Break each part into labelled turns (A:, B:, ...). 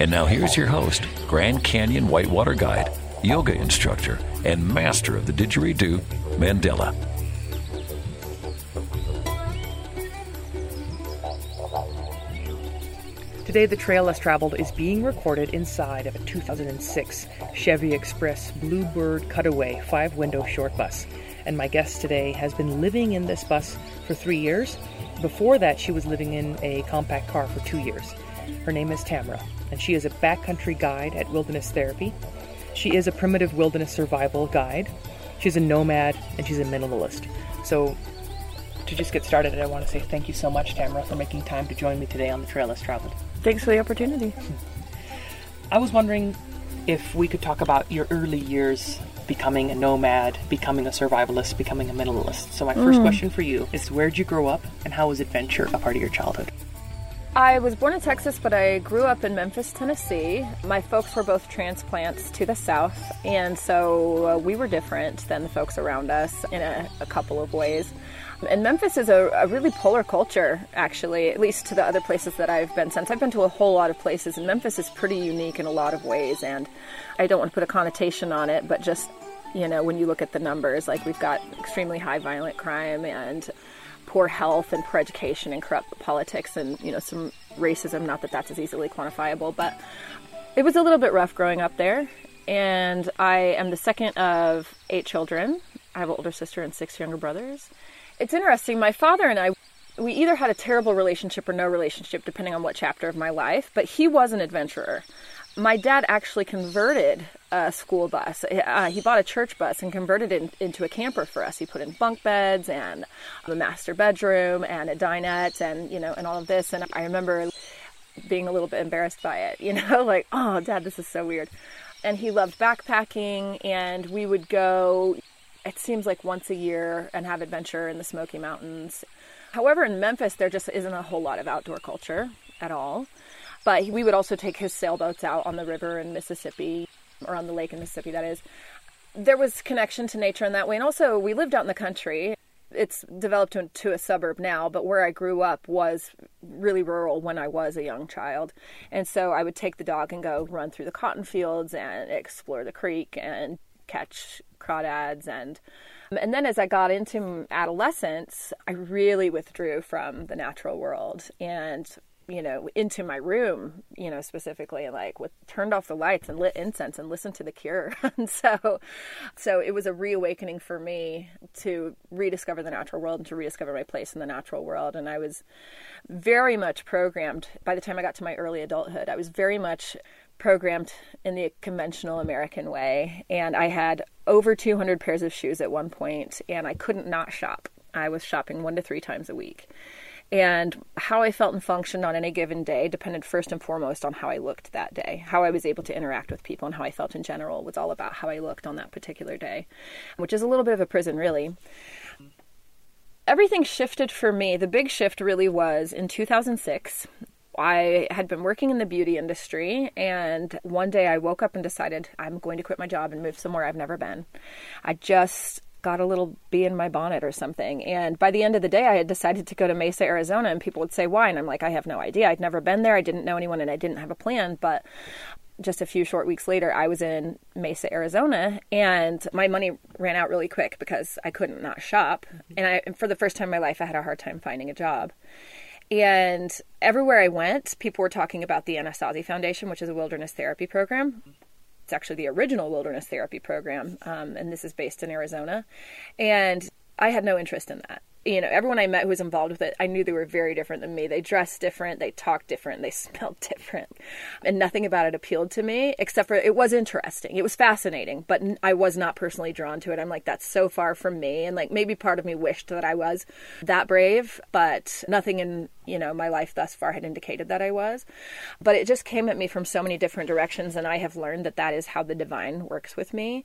A: And now here's your host, Grand Canyon Whitewater Guide, yoga instructor, and master of the didgeridoo, Mandela.
B: Today, the Trail Less Traveled is being recorded inside of a 2006 Chevy Express Bluebird Cutaway five window short bus. And my guest today has been living in this bus for three years. Before that, she was living in a compact car for two years. Her name is Tamra, and she is a backcountry guide at Wilderness Therapy. She is a primitive wilderness survival guide. She's a nomad and she's a minimalist. So, to just get started, I want to say thank you so much, Tamra, for making time to join me today on the Trail Less Traveled.
C: Thanks for the opportunity.
B: I was wondering if we could talk about your early years becoming a nomad, becoming a survivalist, becoming a minimalist. So, my first
C: Mm.
B: question for you is where'd you grow up and how was adventure a part of your childhood?
C: I was born in Texas, but I grew up in Memphis, Tennessee. My folks were both transplants to the south, and so uh, we were different than the folks around us in a, a couple of ways. And Memphis is a, a really polar culture, actually, at least to the other places that I've been since. I've been to a whole lot of places, and Memphis is pretty unique in a lot of ways. And I don't want to put a connotation on it, but just, you know, when you look at the numbers, like we've got extremely high violent crime and poor health and poor education and corrupt politics and you know some racism not that that's as easily quantifiable but it was a little bit rough growing up there. And i am the second of eight children. I have an older sister and six younger brothers. It's interesting my father and i we either had a terrible relationship or no relationship depending on what chapter of my life but he was an adventurer. My dad actually converted a school bus. Uh, he bought a church bus and converted it in, into a camper for us. He put in bunk beds and a master bedroom and a dinette and you know and all of this. And I remember being a little bit embarrassed by it. You know, like oh, dad, this is so weird. And he loved backpacking, and we would go. It seems like once a year and have adventure in the Smoky Mountains. However, in Memphis, there just isn't a whole lot of outdoor culture at all. But we would also take his sailboats out on the river in Mississippi, or on the lake in Mississippi, that is. There was connection to nature in that way. And also, we lived out in the country. It's developed into a suburb now, but where I grew up was really rural when I was a young child. And so I would take the dog and go run through the cotton fields and explore the creek and catch crawdads and and then as I got into adolescence, I really withdrew from the natural world and you know into my room you know specifically and like with turned off the lights and lit incense and listened to the cure. And so so it was a reawakening for me to rediscover the natural world and to rediscover my place in the natural world. And i was very much programmed by the time i got to my early adulthood i was very much programmed in the conventional american way. And i had over 200 pairs of shoes at one point and i couldn't not shop. I was shopping one to three times a week and how I felt and functioned on any given day depended first and foremost on how I looked that day. How I was able to interact with people and how I felt in general was all about how I looked on that particular day, which is a little bit of a prison, really. Everything shifted for me. The big shift really was in 2006. I had been working in the beauty industry, and one day I woke up and decided I'm going to quit my job and move somewhere I've never been. I just got a little bee in my bonnet or something. And by the end of the day, I had decided to go to Mesa, Arizona, and people would say, Why? And I'm like, I have no idea. I'd never been there. I didn't know anyone, and I didn't have a plan. But just a few short weeks later, I was in Mesa, Arizona, and my money ran out really quick because I couldn't not shop. Mm-hmm. And I, for the first time in my life, I had a hard time finding a job. And everywhere I went, people were talking about the Anasazi Foundation, which is a wilderness therapy program. Mm-hmm. It's actually the original wilderness therapy program, um, and this is based in Arizona. And I had no interest in that. you know, everyone I met who was involved with it, I knew they were very different than me. They dressed different, they talked different, they smelled different. And nothing about it appealed to me, except for it was interesting. It was fascinating, but I was not personally drawn to it. I'm like, that's so far from me. And like, maybe part of me wished that I was that brave, but nothing in, you know, my life thus far had indicated that I was. But it just came at me from so many different directions. And I have learned that that is how the divine works with me.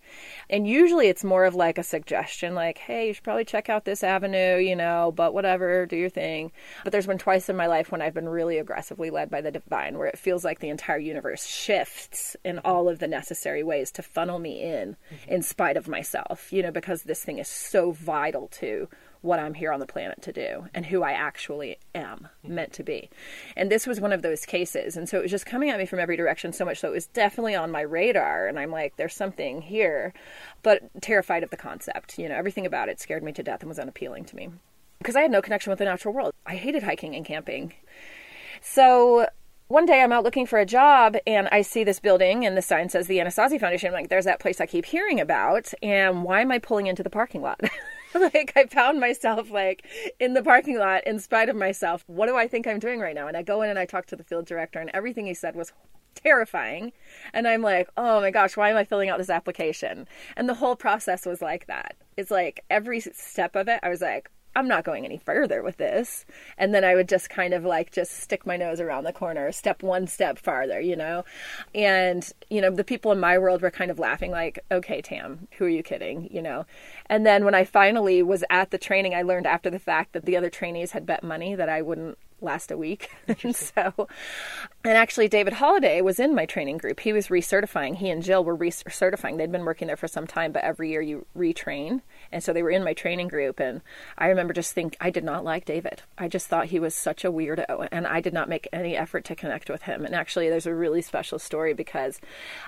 C: And usually it's more of like a suggestion, like, hey, you should probably check out this avenue you know, but whatever, do your thing. But there's been twice in my life when I've been really aggressively led by the divine, where it feels like the entire universe shifts in all of the necessary ways to funnel me in, mm-hmm. in spite of myself, you know, because this thing is so vital to what I'm here on the planet to do and who I actually am meant to be. And this was one of those cases. And so it was just coming at me from every direction so much so it was definitely on my radar. And I'm like, there's something here, but terrified of the concept. You know, everything about it scared me to death and was unappealing to me because I had no connection with the natural world. I hated hiking and camping. So one day I'm out looking for a job and I see this building and the sign says the Anasazi Foundation. I'm like, there's that place I keep hearing about. And why am I pulling into the parking lot? like I found myself like in the parking lot in spite of myself. What do I think I'm doing right now? And I go in and I talk to the field director and everything he said was terrifying. And I'm like, oh my gosh, why am I filling out this application? And the whole process was like that. It's like every step of it, I was like, I'm not going any further with this. And then I would just kind of like just stick my nose around the corner, step one step farther, you know? And, you know, the people in my world were kind of laughing, like, okay, Tam, who are you kidding, you know? And then when I finally was at the training, I learned after the fact that the other trainees had bet money that I wouldn't last a week. and so, and actually, David Holiday was in my training group. He was recertifying. He and Jill were recertifying. They'd been working there for some time, but every year you retrain. And so they were in my training group. And I remember just think I did not like David. I just thought he was such a weirdo. And I did not make any effort to connect with him. And actually, there's a really special story because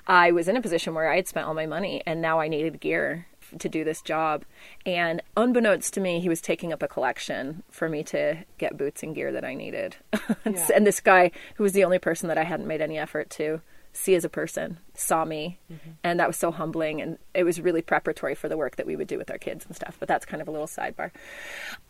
C: I was in a position where I had spent all my money and now I needed gear to do this job. And unbeknownst to me, he was taking up a collection for me to get boots and gear that I needed. Yeah. and this guy, who was the only person that I hadn't made any effort to see as a person, saw me. Mm-hmm. And that was so humbling. And it was really preparatory for the work that we would do with our kids and stuff. But that's kind of a little sidebar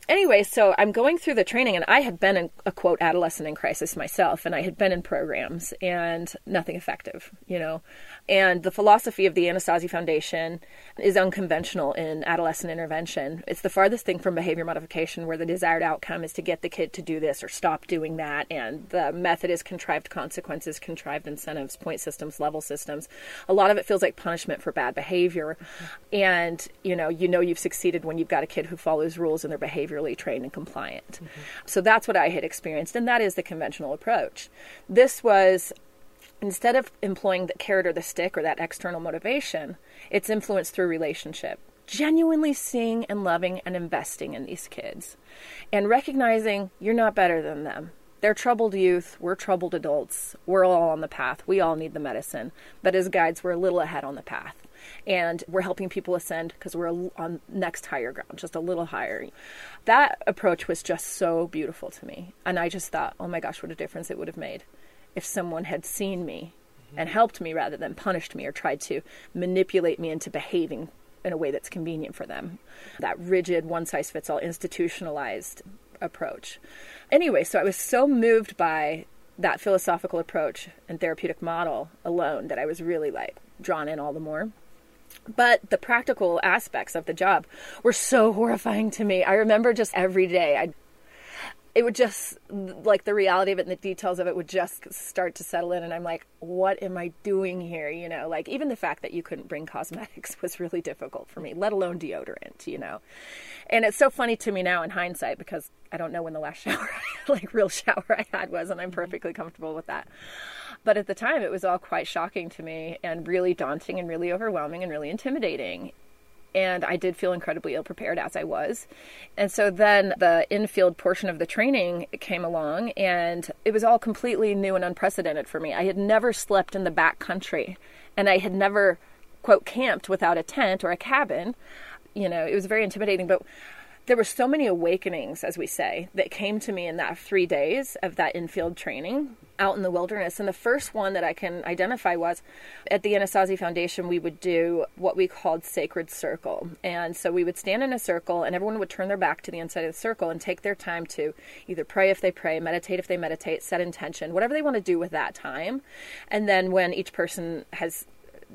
C: anyway, so I'm going through the training, and I had been in a quote adolescent in crisis myself, and I had been in programs and nothing effective, you know. And the philosophy of the Anasazi Foundation is unconventional in adolescent intervention. It's the farthest thing from behavior modification, where the desired outcome is to get the kid to do this or stop doing that, and the method is contrived consequences, contrived incentives, point systems, level systems. A lot of it feels like punishment for bad behavior, mm-hmm. and you know, you know you've succeeded when you've got a kid who follows rules and they're behaviorally trained and compliant. Mm-hmm. So that's what I had experienced, and that is the conventional approach. This was instead of employing the carrot or the stick or that external motivation, it's influenced through relationship. Genuinely seeing and loving and investing in these kids and recognizing you're not better than them. They're troubled youth, we're troubled adults, we're all on the path, we all need the medicine. But as guides, we're a little ahead on the path and we're helping people ascend because we're on next higher ground, just a little higher. That approach was just so beautiful to me. And I just thought, oh my gosh, what a difference it would have made if someone had seen me mm-hmm. and helped me rather than punished me or tried to manipulate me into behaving in a way that's convenient for them. That rigid, one size fits all, institutionalized approach. Anyway, so I was so moved by that philosophical approach and therapeutic model alone that I was really like drawn in all the more. But the practical aspects of the job were so horrifying to me. I remember just every day I it would just like the reality of it and the details of it would just start to settle in and i'm like what am i doing here you know? Like even the fact that you couldn't bring cosmetics was really difficult for me let alone deodorant you know? And it's so funny to me now in hindsight because i don't know when the last shower like real shower i had was and i'm mm-hmm. perfectly comfortable with that. But at the time, it was all quite shocking to me and really daunting and really overwhelming and really intimidating. And I did feel incredibly ill prepared as I was. And so then the infield portion of the training came along, and it was all completely new and unprecedented for me. I had never slept in the back country, and I had never, quote, camped without a tent or a cabin. You know, it was very intimidating. But there were so many awakenings, as we say, that came to me in that three days of that infield training out in the wilderness. And the first one that I can identify was at the Anasazi Foundation, we would do what we called sacred circle. And so we would stand in a circle, and everyone would turn their back to the inside of the circle and take their time to either pray if they pray, meditate if they meditate, set intention, whatever they want to do with that time. And then when each person has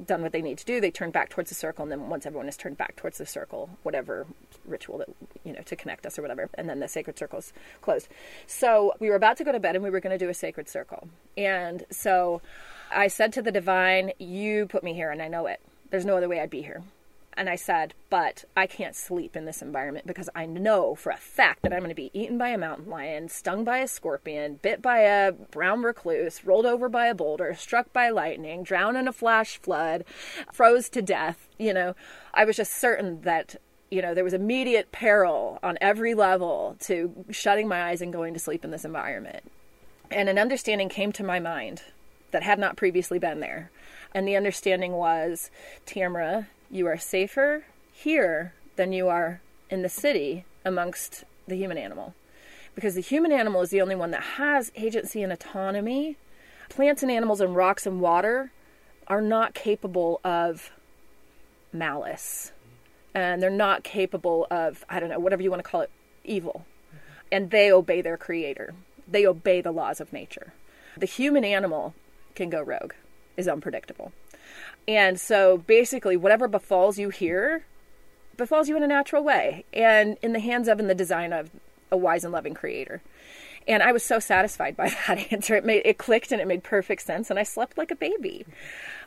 C: done what they need to do, they turn back towards the circle, and then once everyone is turned back towards the circle, whatever ritual that you know to connect us or whatever, and then the sacred circle's closed. So we were about to go to bed, and we were going to do a sacred circle, and so I said to the divine, "You put me here, and I know it. There's no other way I'd be here." And I said, but I can't sleep in this environment because I know for a fact that I'm going to be eaten by a mountain lion, stung by a scorpion, bit by a brown recluse, rolled over by a boulder, struck by lightning, drowned in a flash flood, froze to death. You know, I was just certain that, you know, there was immediate peril on every level to shutting my eyes and going to sleep in this environment. And an understanding came to my mind that had not previously been there. And the understanding was Tamara, you are safer here than you are in the city amongst the human animal. Because the human animal is the only one that has agency and autonomy. Plants and animals and rocks and water are not capable of malice. And they're not capable of, I don't know, whatever you want to call it, evil. And they obey their creator, they obey the laws of nature. The human animal can go rogue, is unpredictable. And so basically, whatever befalls you here befalls you in a natural way and in the hands of and the design of a wise and loving creator. And I was so satisfied by that answer. It made it clicked and it made perfect sense and I slept like a baby.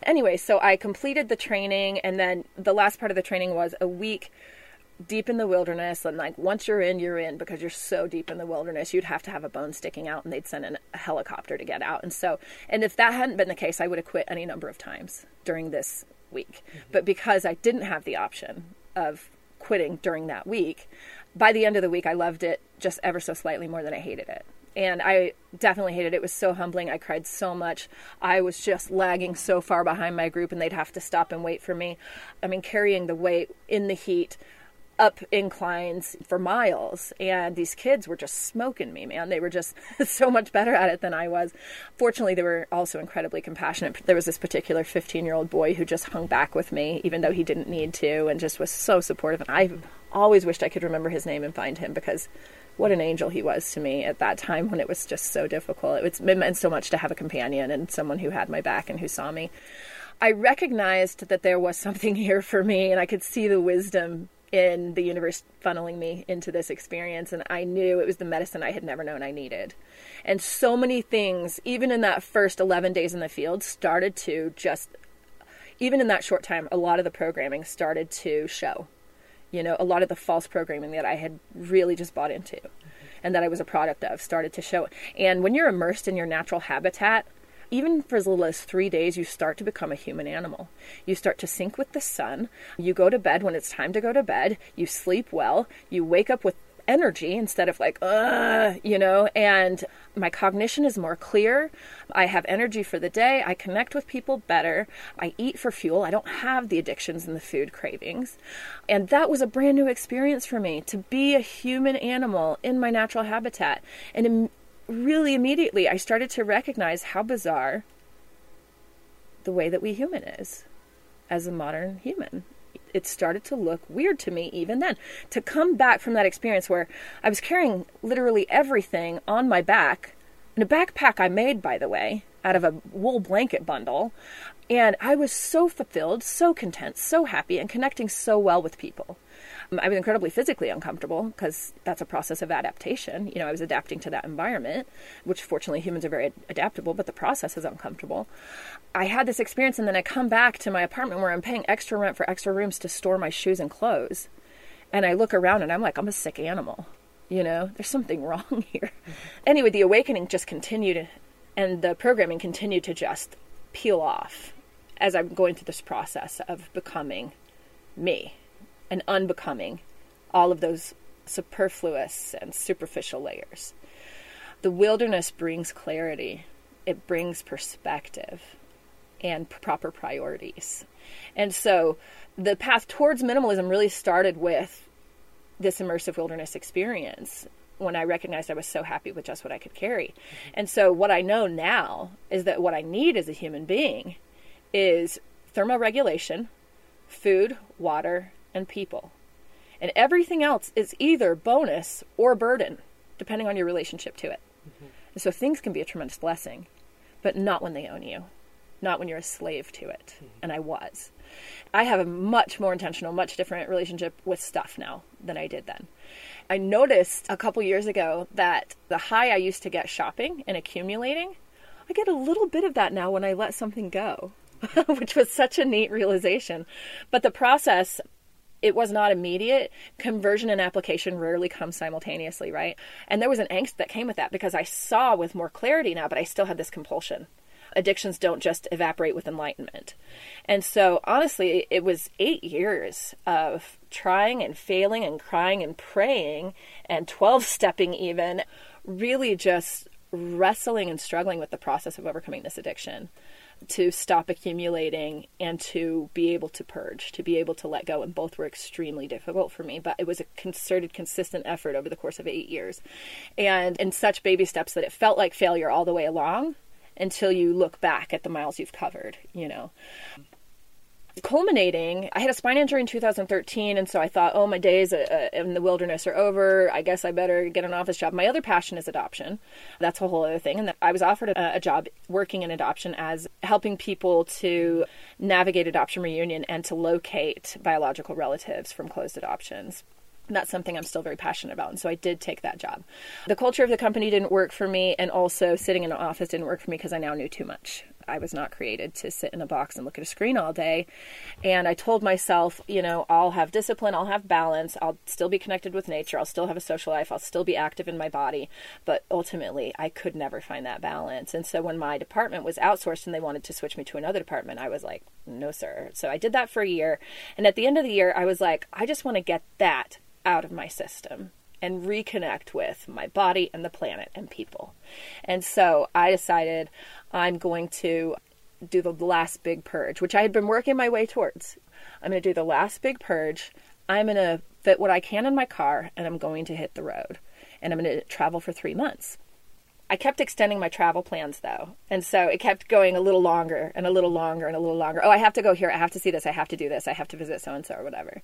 C: Anyway, so I completed the training and then the last part of the training was a week deep in the wilderness and like once you're in you're in because you're so deep in the wilderness you'd have to have a bone sticking out and they'd send in a helicopter to get out and so and if that hadn't been the case i would have quit any number of times during this week mm-hmm. but because i didn't have the option of quitting during that week by the end of the week i loved it just ever so slightly more than i hated it and I definitely hated it. It was so humbling. I cried so much. I was just lagging so far behind my group, and they'd have to stop and wait for me. I mean, carrying the weight in the heat, up inclines for miles and these kids were just smoking me man they were just so much better at it than i was fortunately they were also incredibly compassionate there was this particular 15 year old boy who just hung back with me even though he didn't need to and just was so supportive and i always wished i could remember his name and find him because what an angel he was to me at that time when it was just so difficult it, it meant so much to have a companion and someone who had my back and who saw me I recognized that there was something here for me, and I could see the wisdom in the universe funneling me into this experience and I knew it was the medicine I had never known I needed. And so many things, even in that first 11 days in the field, started to just even in that short time, a lot of the programming started to show. You know, a lot of the false programming that I had really just bought into and that I was a product of started to show. And when you're immersed in your natural habitat, even for as little as three days, you start to become a human animal. You start to sync with the sun. You go to bed when it's time to go to bed. You sleep well. You wake up with energy instead of like, uh, you know, and my cognition is more clear. I have energy for the day. I connect with people better. I eat for fuel. I don't have the addictions and the food cravings. And that was a brand new experience for me to be a human animal in my natural habitat. And really immediately I started to recognize how bizarre the way that we human is as a modern human. It started to look weird to me even then. To come back from that experience where I was carrying literally everything on my back, in a backpack I made, by the way, out of a wool blanket bundle. And I was so fulfilled, so content, so happy, and connecting so well with people. I was incredibly physically uncomfortable because that's a process of adaptation. You know, I was adapting to that environment, which fortunately humans are very adaptable, but the process is uncomfortable. I had this experience, and then I come back to my apartment where I'm paying extra rent for extra rooms to store my shoes and clothes. And I look around and I'm like, I'm a sick animal. You know, there's something wrong here. Mm-hmm. Anyway, the awakening just continued, and the programming continued to just peel off as I'm going through this process of becoming me and unbecoming all of those superfluous and superficial layers. The wilderness brings clarity, it brings perspective and proper priorities. And so the path towards minimalism really started with this immersive wilderness experience when I recognized I was so happy with just what I could carry. Mm-hmm. And so what I know now is that what I need as a human being is thermoregulation, food, water, and people. And everything else is either bonus or burden, depending on your relationship to it. Mm-hmm. And so things can be a tremendous blessing, but not when they own you, not when you're a slave to it. Mm-hmm. And I was. I have a much more intentional, much different relationship with stuff now than I did then. I noticed a couple years ago that the high I used to get shopping and accumulating, I get a little bit of that now when I let something go, which was such a neat realization. But the process, it was not immediate. Conversion and application rarely come simultaneously, right? And there was an angst that came with that because I saw with more clarity now, but I still had this compulsion addictions don't just evaporate with enlightenment. And so, honestly, it was eight years of trying and failing and crying and praying and 12 stepping, even, really just wrestling and struggling with the process of overcoming this addiction to stop accumulating and to be able to purge, to be able to let go. And both were extremely difficult for me, but it was a concerted, consistent effort over the course of eight years. And in such baby steps that it felt like failure all the way along until you look back at the miles you've covered, you know. Culminating, I had a spine injury in 2013, and so I thought, oh, my days uh, uh, in the wilderness are over. I guess I better get an office job. My other passion is adoption. That's a whole other thing. And I was offered a, a job working in adoption as helping people to navigate adoption reunion and to locate biological relatives from closed adoptions that's something I'm still very passionate about. And so I did take that job. The culture of the company didn't work for me, and also sitting in an office didn't work for me because I now knew too much. I was not created to sit in a box and look at a screen all day. And I told myself, you know, I'll have discipline, I'll have balance, I'll still be connected with nature, I'll still have a social life, I'll still be active in my body. But ultimately, I could never find that balance. And so when my department was outsourced and they wanted to switch me to another department, I was like, no, sir. So I did that for a year. And at the end of the year, I was like, I just want to get that out of my system and reconnect with my body and the planet and people. And so I decided I'm going to do the last big purge, which I had been working my way towards. I'm going to do the last big purge. I'm going to fit what I can in my car and I'm going to hit the road. And I'm going to travel for three months. I kept extending my travel plans though. And so it kept going a little longer and a little longer and a little longer. Oh, I have to go here. I have to see this. I have to do this. I have to visit so and so or whatever.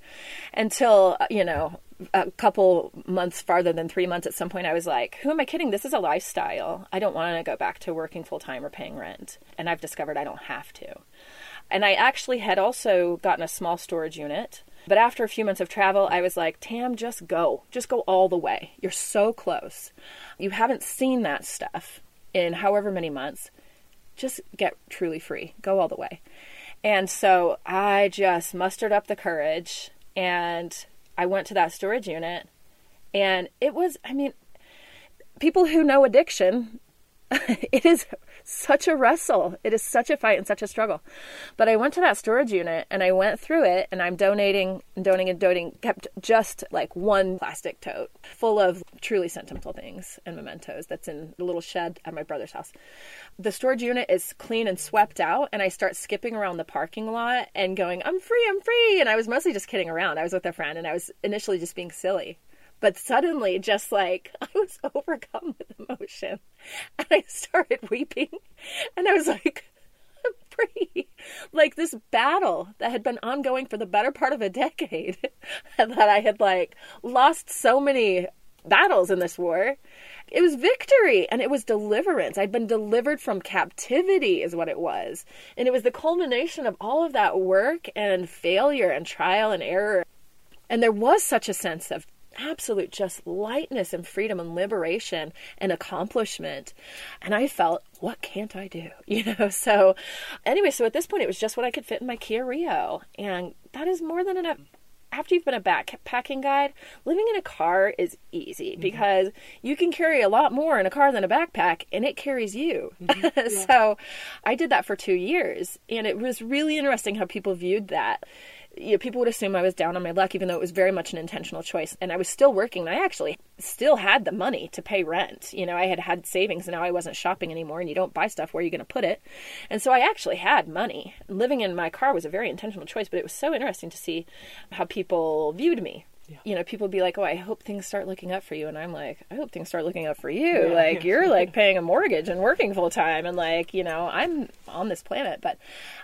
C: Until, uh, you know, a couple months farther than three months at some point, I was like, who am I kidding? This is a lifestyle. I don't want to go back to working full time or paying rent. And I've discovered I don't have to. And I actually had also gotten a small storage unit but after a few months of travel, I was like, Tam, just go. Just go all the way. You're so close. You haven't seen that stuff in however many months. Just get truly free. Go all the way. And so I just mustered up the courage and I went to that storage unit. And it was, I mean, people who know addiction, it is such a wrestle. It is such a fight and such a struggle. But I went to that storage unit and I went through it and I'm donating and donating and donating, kept just like one plastic tote full of truly sentimental things and mementos that's in the little shed at my brother's house. The storage unit is clean and swept out and I start skipping around the parking lot and going, I'm free, I'm free. And I was mostly just kidding around. I was with a friend and I was initially just being silly. But suddenly, just like I was overcome with emotion and I started weeping. And I was like, I'm free. Like this battle that had been ongoing for the better part of a decade, that I had like lost so many battles in this war. It was victory and it was deliverance. I'd been delivered from captivity, is what it was. And it was the culmination of all of that work and failure and trial and error. And there was such a sense of absolute just lightness and freedom and liberation and accomplishment. And I felt, what can't I do? You know, so anyway, so at this point it was just what I could fit in my Kia Rio. And that is more than enough after you've been a backpacking guide, living in a car is easy mm-hmm. because you can carry a lot more in a car than a backpack and it carries you. Mm-hmm. Yeah. so I did that for two years and it was really interesting how people viewed that you know, people would assume I was down on my luck, even though it was very much an intentional choice. And I was still working. And I actually still had the money to pay rent. You know, I had had savings and now I wasn't shopping anymore. And you don't buy stuff where are you're going to put it. And so I actually had money. Living in my car was a very intentional choice, but it was so interesting to see how people viewed me You know, people would be like, "Oh, I hope things start looking up for you," and I'm like, "I hope things start looking up for you. Yeah, like you're like paying a mortgage and working full time, and like you know, I'm on this planet." But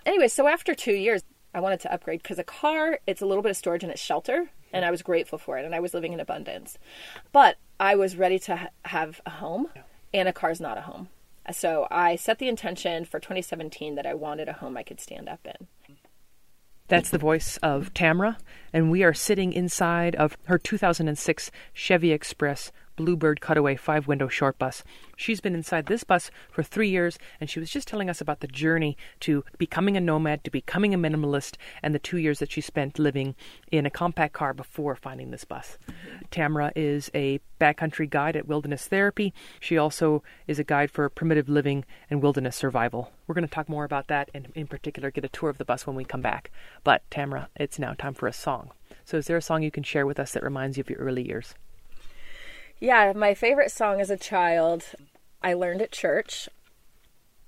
C: anyway, so after two years, I wanted to upgrade because a car, it's a little bit of storage and it's shelter, and I was grateful for it, and I was living in abundance. But I was ready to ha- have a home, and a car's not a home. So I set the intention for 2017 that I wanted a home I could stand up in.
B: That's the voice of Tamra, and we are sitting inside of her 2006 Chevy Express Bluebird Cutaway five window short bus. She's been inside this bus for three years, and she was just telling us about the journey to becoming a nomad, to becoming a minimalist, and the two years that she spent living in a compact car before finding this bus. Tamra is a backcountry guide at Wilderness Therapy. She also is a guide for primitive living and wilderness survival. We're going to talk more about that and, in particular, get a tour of the bus when we come back. But, Tamra, it's now time for a song. So, is there a song you can share with us that reminds you of your early years?
C: Yeah, my favorite song as a child, I learned at church.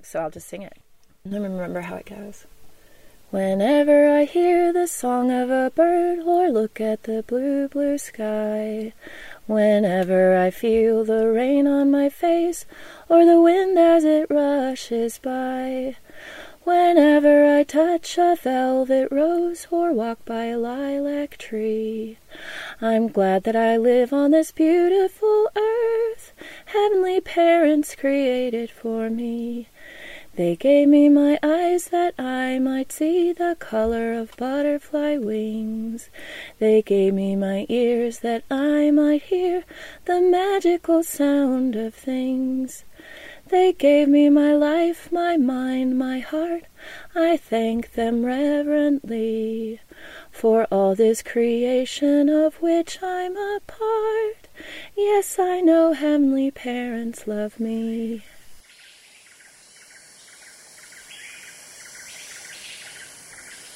C: So I'll just sing it. Let me remember how it goes. Whenever I hear the song of a bird or look at the blue, blue sky, whenever I feel the rain on my face or the wind as it rushes by, whenever I touch a velvet rose or walk by a lilac tree, I'm glad that I live on this beautiful earth heavenly parents created for me. They gave me my eyes that I might see the color of butterfly wings. They gave me my ears that I might hear the magical sound of things. They gave me my life, my mind, my heart. I thank them reverently for all this creation of which I'm a part. Yes, I know heavenly parents love me.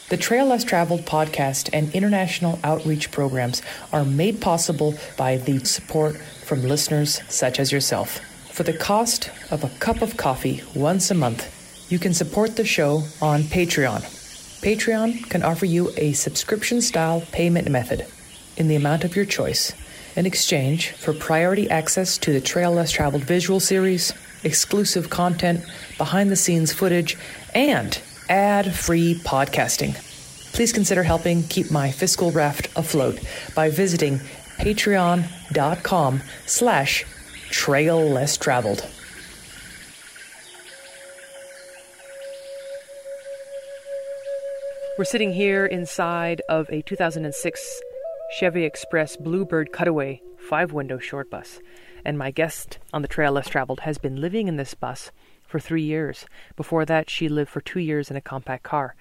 B: The Trail Less Traveled podcast and international outreach programs are made possible by the support from listeners such as yourself. For the cost of a cup of coffee once a month, you can support the show on Patreon Patreon can offer you a subscription style payment method in the amount of your choice in exchange for priority access to the Trail Less Traveled visual series, exclusive content, behind the scenes footage, and ad free podcasting. Please consider helping keep my fiscal raft afloat by visiting patreon.com slash trail less traveled. We're sitting here inside of a 2006 Chevy Express Bluebird Cutaway five window short bus. And my guest on the Trail Less Traveled has been living in this bus for three years. Before that, she lived for two years in a compact car.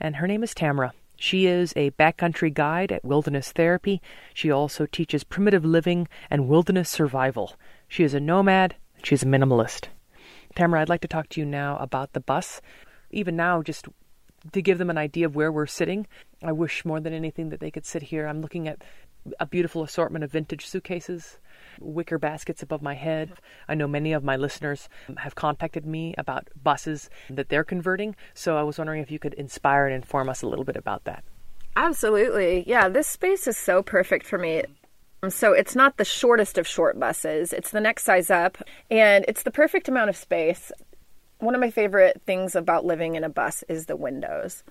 B: And her name is Tamra. She is a backcountry guide at Wilderness Therapy. She also teaches primitive living and wilderness survival. She is a nomad. She's a minimalist. Tamra, I'd like to talk to you now about the bus. Even now, just to give them an idea of where we're sitting. I wish more than anything that they could sit here. I'm looking at a beautiful assortment of vintage suitcases, wicker baskets above my head. I know many of my listeners have contacted me about buses that they're converting, so I was wondering if you could inspire and inform us a little bit about that.
C: Absolutely. Yeah, this space is so perfect for me. Um, so it's not the shortest of short buses. It's the next size up and it's the perfect amount of space. One of my favorite things about living in a bus is the windows.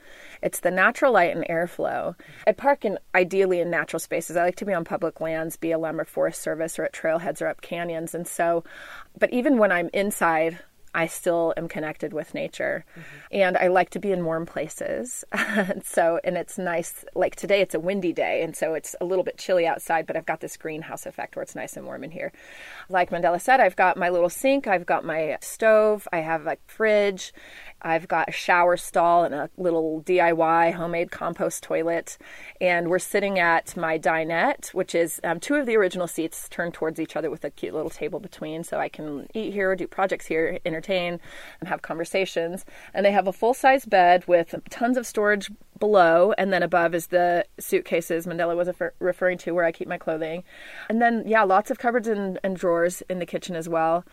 C: It's the natural light and airflow. I park in ideally in natural spaces. I like to be on public lands, BLM or Forest Service, or at trailheads or up canyons. And so, but even when I'm inside I still am connected with nature. Mm-hmm. And I like to be in warm places. so, and it's nice. Like today, it's a windy day. And so it's a little bit chilly outside, but I've got this greenhouse effect where it's nice and warm in here. Like Mandela said, I've got my little sink, I've got my stove, I have a fridge, I've got a shower stall and a little DIY homemade compost toilet. And we're sitting at my dinette, which is um, two of the original seats turned towards each other with a cute little table between. So I can eat here, do projects here, entertain, and have conversations. And they have a full size bed with tons of storage below, and then above is the suitcases Mandela was refer- referring to, where I keep my clothing. And then, yeah, lots of cupboards and, and drawers in the kitchen as well.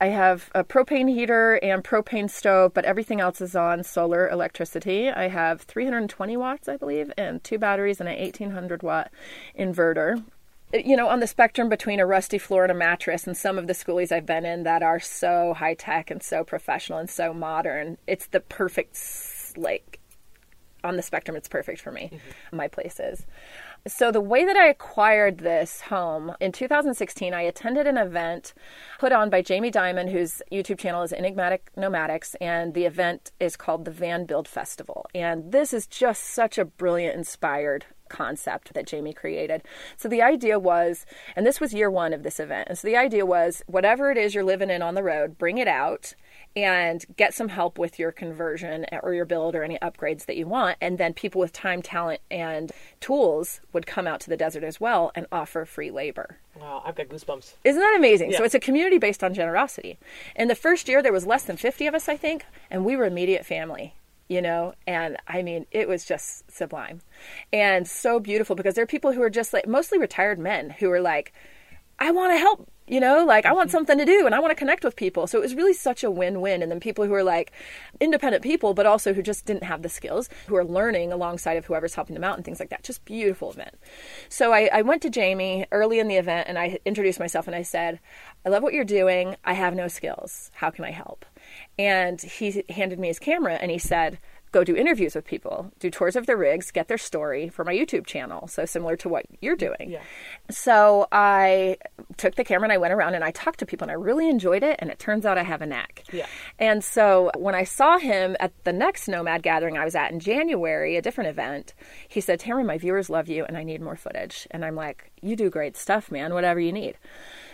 C: I have a propane heater and propane stove, but everything else is on solar electricity. I have 320 watts, I believe, and two batteries and an 1800 watt inverter uh, you know, on the spectrum between a rusty floor and a mattress, and some of the schoolies I've been in that are so high tech and so professional and so modern, it's the perfect, like, on the spectrum, it's perfect for me, mm-hmm. my place is. So, the way that I acquired this home in 2016, I attended an event put on by Jamie Dimon, whose YouTube channel is Enigmatic Nomadics, and the event is called the Van Build Festival. And this is just such a brilliant, inspired concept that Jamie created. So the idea was, and this was year one of this event, and so the idea was whatever it is you're living in on the road, bring it out and get some help with your conversion or your build or any upgrades that you want. And then people with time, talent, and tools would come out to the desert as well and offer free labor.
B: Wow, I've got goosebumps.
C: Isn't that amazing? Yeah. So it's a community based on generosity. In the first year, there was less than 50 of us, I think, and we were immediate family you know and i mean it was just sublime and so beautiful because there are people who are just like mostly retired men who are like i want to help you know like i want mm-hmm. something to do and i want to connect with people. So it was really such a win-win. And then people who are like independent people but also who just didn't have the skills who are learning alongside of whoever's helping them out and things like that. Just beautiful event. So I, I went to jamie early in the event and i introduced myself and i said i love what you're doing. I have no skills. How can i help? And he handed me his camera and he said, go do interviews with people, do tours of their rigs, get their story for my YouTube channel. So similar to what you're doing. Yeah. So I took the camera and I went around and I talked to people and I really enjoyed it. And it turns out I have a knack. Yeah. And so when I saw him at the next Nomad gathering I was at in January, a different event, he said, Tamara, my viewers love you and I need more footage. And I'm like, you do great stuff, man, whatever you need.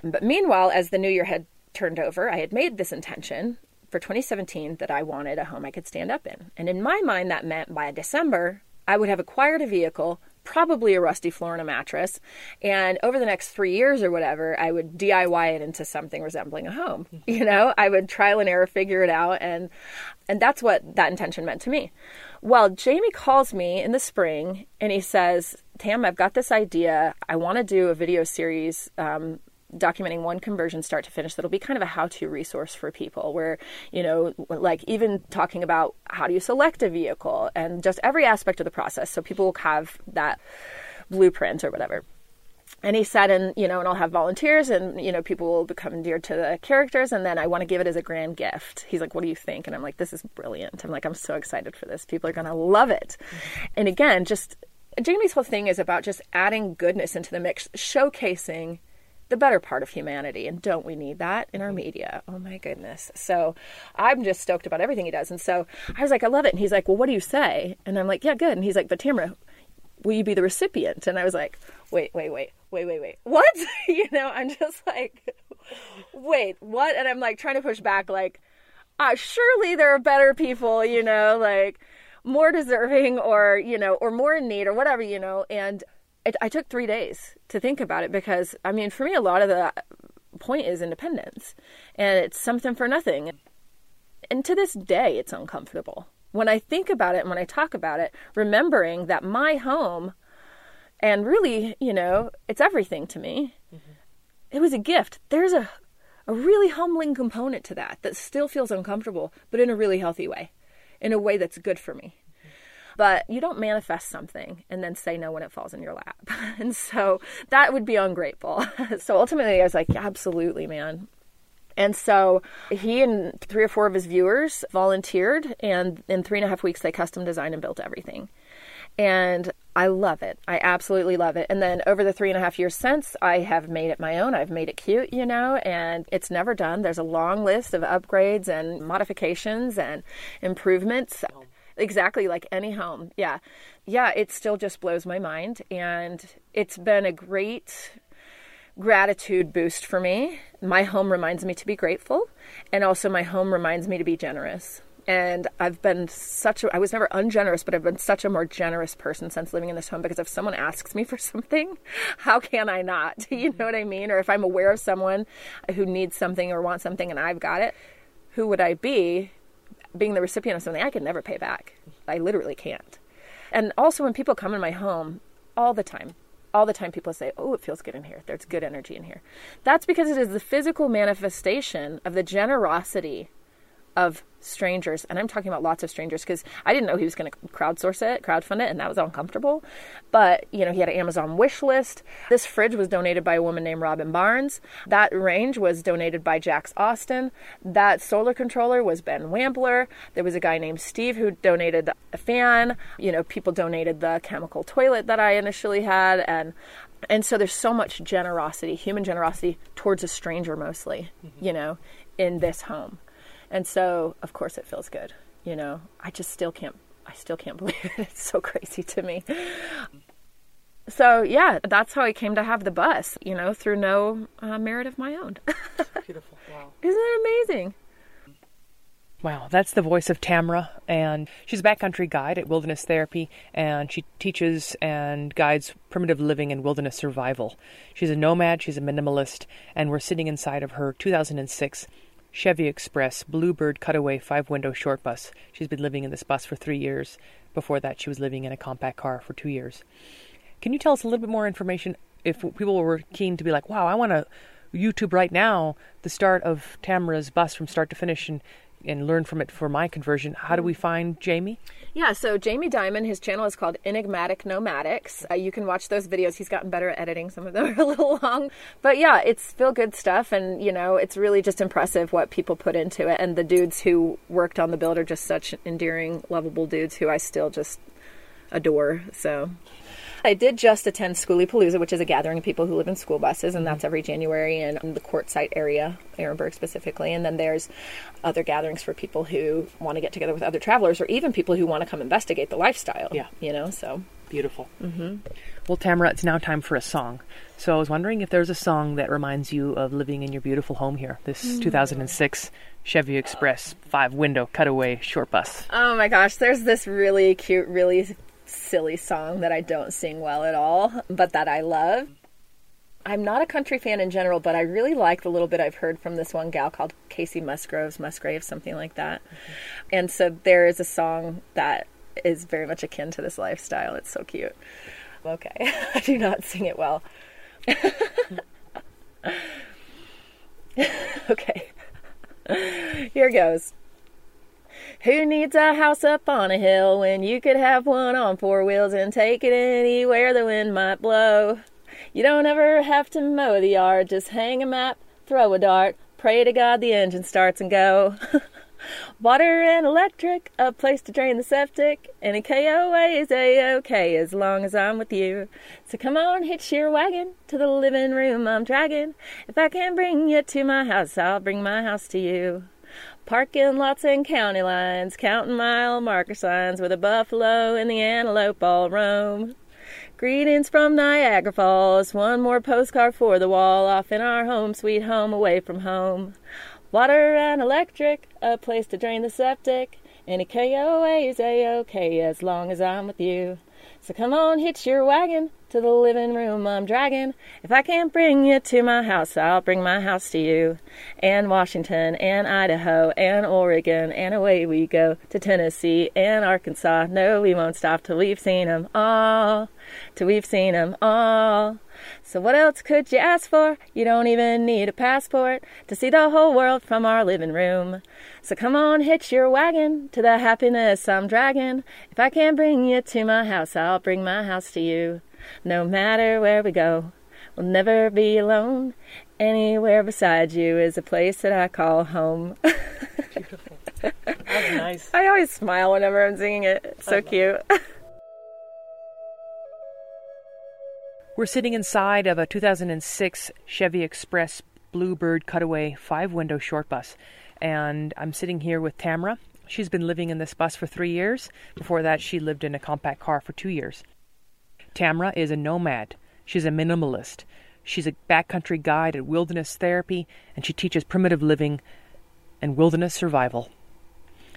C: But meanwhile, as the new year had turned over, I had made this intention for 2017 that I wanted a home I could stand up in. And in my mind, that meant by December, I would have acquired a vehicle, probably a rusty floor and a mattress. And over the next three years or whatever, I would DIY it into something resembling a home. Mm-hmm. You know, I would trial and error figure it out. And, and that's what that intention meant to me. Well, Jamie calls me in the spring and he says, Tam, I've got this idea. I want to do a video series um, documenting one conversion start to finish that'll be kind of a how-to resource for people where you know like even talking about how do you select a vehicle and just every aspect of the process. So people will have that blueprint or whatever. And he said and you know and i'll have volunteers and you know people will become endeared to the characters and then i want to give it as a grand gift. He's like what do you think? And i'm like this is brilliant. I'm like i'm so excited for this. People are going to love it. Mm-hmm. and again just jamie's whole thing is about just adding goodness into the mix showcasing the better part of humanity. And don't we need that in our mm-hmm. media? Oh my goodness. So I'm just stoked about everything he does. And so I was like, I love it. And he's like, Well, what do you say? And I'm like, Yeah, good. And he's like, But Tamara, will you be the recipient? And I was like, Wait, wait, wait, wait, wait, wait. What? you know, I'm just like, Wait, what? And I'm like trying to push back, like, uh, surely there are better people, you know, like more deserving or, you know, or more in need or whatever, you know. And it, I took three days to think about it because, I mean, for me, a lot of the point is independence and it's something for nothing. And to this day, it's uncomfortable. When I think about it and when I talk about it, remembering that my home and really, you know, it's everything to me. Mm-hmm. It was a gift. There's a a really humbling component to that that still feels uncomfortable, but in a really healthy way, in a way that's good for me. But you don't manifest something and then say no when it falls in your lap. and so that would be ungrateful. so ultimately, I was like, absolutely, man. And so he and three or four of his viewers volunteered, and in three and a half weeks, they custom designed and built everything. And I love it. I absolutely love it. And then over the three and a half years since, I have made it my own. I've made it cute, you know, and it's never done. There's a long list of upgrades and modifications and improvements. Exactly, like any home. Yeah. Yeah, it still just blows my mind. And it's been a great gratitude boost for me. My home reminds me to be grateful, and also my home reminds me to be generous. And I've been such a, I was never ungenerous, but I've been such a more generous person since living in this home because if someone asks me for something, how can I not? You know what I mean? Or if I'm aware of someone who needs something or wants something and I've got it, who would I be being the recipient of something I can never pay back. I literally can't. And also, when people come in my home, all the time, all the time people say, Oh, it feels good in here. There's good energy in here. That's because it is the physical manifestation of the generosity of strangers, and I'm talking about lots of strangers because I didn't know he was going to crowdsource it, crowdfund it, and that was uncomfortable. But you know, he had an Amazon wish list. This fridge was donated by a woman named Robin Barnes. That range was donated by Jax Austin. That solar controller was Ben Wampler. There was a guy named Steve who donated a fan. You know, people donated the chemical toilet that I initially had, and and so there's so much generosity, human generosity towards a stranger mostly. Mm-hmm. You know, in this home. And so, of course, it feels good. You know, I just still can't. I still can't believe it. It's so crazy to me. So yeah, that's how I came to have the bus. You know, through no uh, merit of my own.
B: Beautiful. Wow.
C: Isn't it amazing?
B: Wow, that's the voice of Tamra, and she's a backcountry guide at Wilderness Therapy, and she teaches and guides primitive living and wilderness survival. She's a nomad, she's a minimalist, and we're sitting inside of her 2006 Chevy Express Bluebird Cutaway five window short bus. She's been living in this bus for three years. Before that, she was living in a compact car for two years. Can you tell us a little bit more information if people were keen to be like, wow, I want to YouTube right now the start of Tamra's bus from start to finish and and learn from it for my conversion. How do we find Jamie?
C: Yeah, so Jamie Diamond, his channel is called Enigmatic Nomadics. Uh, you can watch those videos. He's gotten better at editing. Some of them are a little long. But yeah, it's feel good stuff. And, you know, it's really just impressive what people put into it. And the dudes who worked on the build are just such endearing, lovable dudes who I still just adore. So I did just attend Skoolie Palooza, which is a gathering of people who live in school buses, and that's every January in the Quartzsite area, Ehrenberg specifically. And then there's other gatherings for people who want to get together with other travelers, or even people who want to come investigate the lifestyle.
B: Yeah,
C: you know, so
B: beautiful.
C: Mm-hmm.
B: Well, Tamra, it's now time for a song. So I was wondering if there's a song that reminds you of living in your beautiful home here. This mm. 2006 Chevy Express five window cutaway short bus.
C: Oh my gosh, there's this really cute, really silly song that I don't sing well at all, but that I love. I'm not a country fan in general, but I really like the little bit I've heard from this one gal called Kacey Musgroves, Musgrave, something like that. Mm-hmm. And so there is a song that is very much akin to this lifestyle. It's so cute. Okay, I do not sing it well. okay, here goes. Who needs a house up on a hill when you could have one on four wheels and take it anywhere the wind might blow? You don't ever have to mow the yard, just hang a map, throw a dart, pray to God the engine starts and go. Water and electric, a place to drain the septic, and a KOA is A-OK as long as I'm with you. So come on, hitch your wagon to the living room I'm dragging. If I can bring you to my house, I'll bring my house to you. Parking lots and county lines, counting mile marker signs where the buffalo and the antelope all roam. Greetings from Niagara Falls, one more postcard for the wall, off in our home, sweet home, away from home. Water and electric, a place to drain the septic. Any KOA is A-OK as long as I'm with you. So come on, hitch your wagon to the living room I'm dragging. If I can't bring you to my house, I'll bring my house to you. And Washington, and Idaho, and Oregon, and away we go to Tennessee and Arkansas. No, we won't stop till we've seen 'em all. Till we've seen 'em all. So what else could you ask for? You don't even need a passport to see the whole world from our living room. So come on, hitch your wagon to the happiness I'm dragging. If I can't bring you to my house, I'll bring my house to you. No matter where we go, we'll never be alone. Anywhere beside you is a place that I call home.
B: Beautiful. That's nice.
C: I always smile whenever I'm singing it. It's so cute.
B: We're sitting inside of a 2006 Chevy Express Bluebird Cutaway five window short bus and I'm sitting here with Tamra. She's been living in this bus for three years. Before that, she lived in a compact car for two years. Tamra is a nomad. She's a minimalist. She's a backcountry guide at wilderness therapy, and she teaches primitive living and wilderness survival.